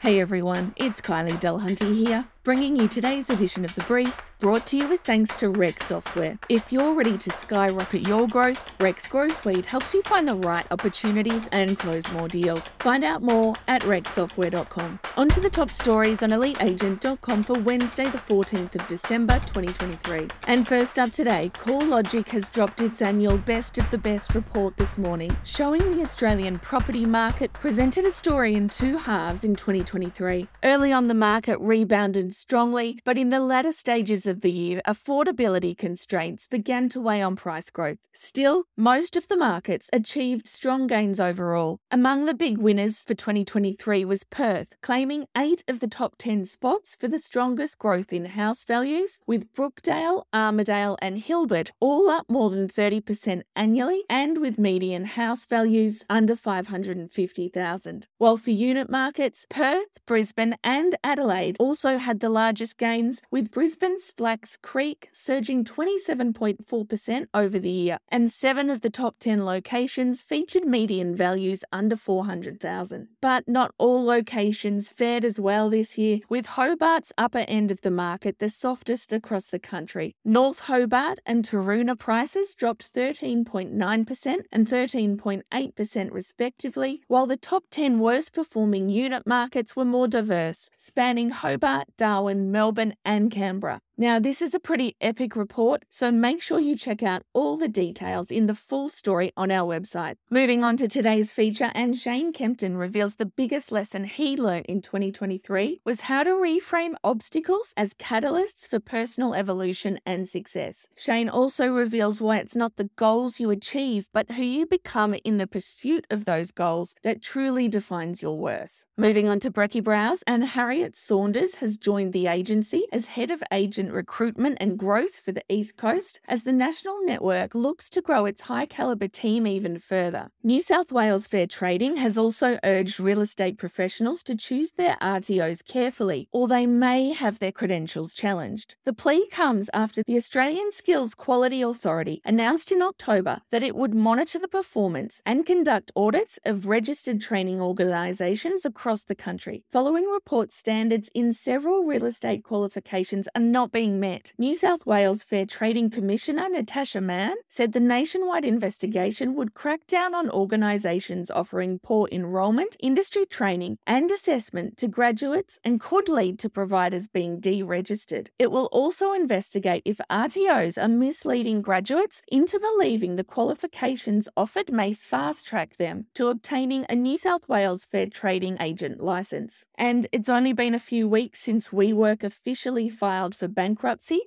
Hey everyone, it's Kylie Dulhunty here, bringing you today's edition of The Brief, brought to you with thanks to Rex Software. If you're ready to skyrocket your growth, Rex Grow Suite helps you find the right opportunities and close more deals. Find out more at rexsoftware.com. On to the top stories on eliteagent.com for Wednesday, the 14th of December 2023. And first up today, CoreLogic has dropped its annual Best of the Best report this morning, showing the Australian property market presented a story in two halves in 2023. Early on, the market rebounded strongly, but in the latter stages of the year, affordability constraints began to weigh on price growth. Still, most of the markets achieved strong gains overall. Among the big winners for 2023 was Perth, claiming eight of the top 10 spots for the strongest growth in house values, with Brookdale, Armadale, and Hilbert all up more than 30% annually and with median house values under 550,000. While for unit markets, Perth, Brisbane, and Adelaide also had the largest gains, with Brisbane's Slacks Creek surging 27.4% over the year, and seven of the top 10 locations featured median values under 400,000. But not all locations fared as well this year, with Hobart's upper end of the market the softest across the country. North Hobart and Taroona prices dropped 13.9% and 13.8% respectively, while the top 10 worst performing unit markets were more diverse, spanning Hobart, Darwin, Melbourne, and Canberra. Now, this is a pretty epic report, so make sure you check out all the details in the full story on our website. Moving on to today's feature, and Shane Kempton reveals the biggest lesson he learned in 2023 was how to reframe obstacles as catalysts for personal evolution and success. Shane also reveals why it's not the goals you achieve, but who you become in the pursuit of those goals that truly defines your worth. Moving on to Brecky Brows, and Harriet Saunders has joined the agency as head of agent recruitment and growth for the East Coast as the national network looks to grow its high caliber team even further. New South Wales Fair Trading has also urged real estate professionals to choose their RTOs carefully, or they may have their credentials challenged. The plea comes after the Australian Skills Quality Authority announced in October that it would monitor the performance and conduct audits of registered training organisations across across the country. Following reports, standards in several real estate qualifications are not being met. New South Wales Fair Trading Commissioner Natasha Mann said the nationwide investigation would crack down on organisations offering poor enrolment, industry training, and assessment to graduates and could lead to providers being deregistered. It will also investigate if RTOs are misleading graduates into believing the qualifications offered may fast track them to obtaining a New South Wales Fair Trading Agent license. And it's only been a few weeks since WeWork officially filed for bankruptcy,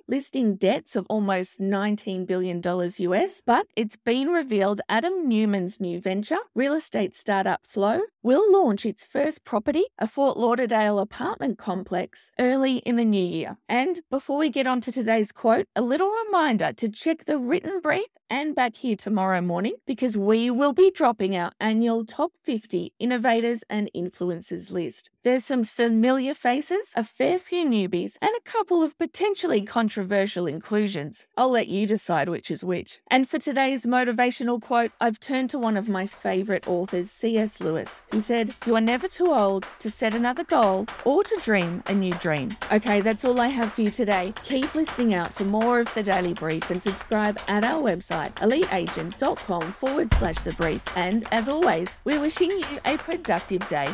listing debts of almost $19 billion US. But it's been revealed Adam Neumann's new venture, real estate startup Flow, will launch its first property, a Fort Lauderdale apartment complex, early in the new year. And before we get on to today's quote, a little reminder to check the written brief and back here tomorrow morning because we will be dropping our annual top 50 innovators and influencers list. There's some familiar faces, a fair few newbies, and a couple of potentially controversial inclusions. I'll let you decide which is which. And for today's motivational quote, I've turned to one of my favourite authors, C.S. Lewis, who said, You are never too old to set another goal or to dream a new dream. Okay, that's all I have for you today. Keep listening out for more of the Daily Brief and subscribe at our website, eliteagent.com forward slash the brief. And as always, we're wishing you a productive day.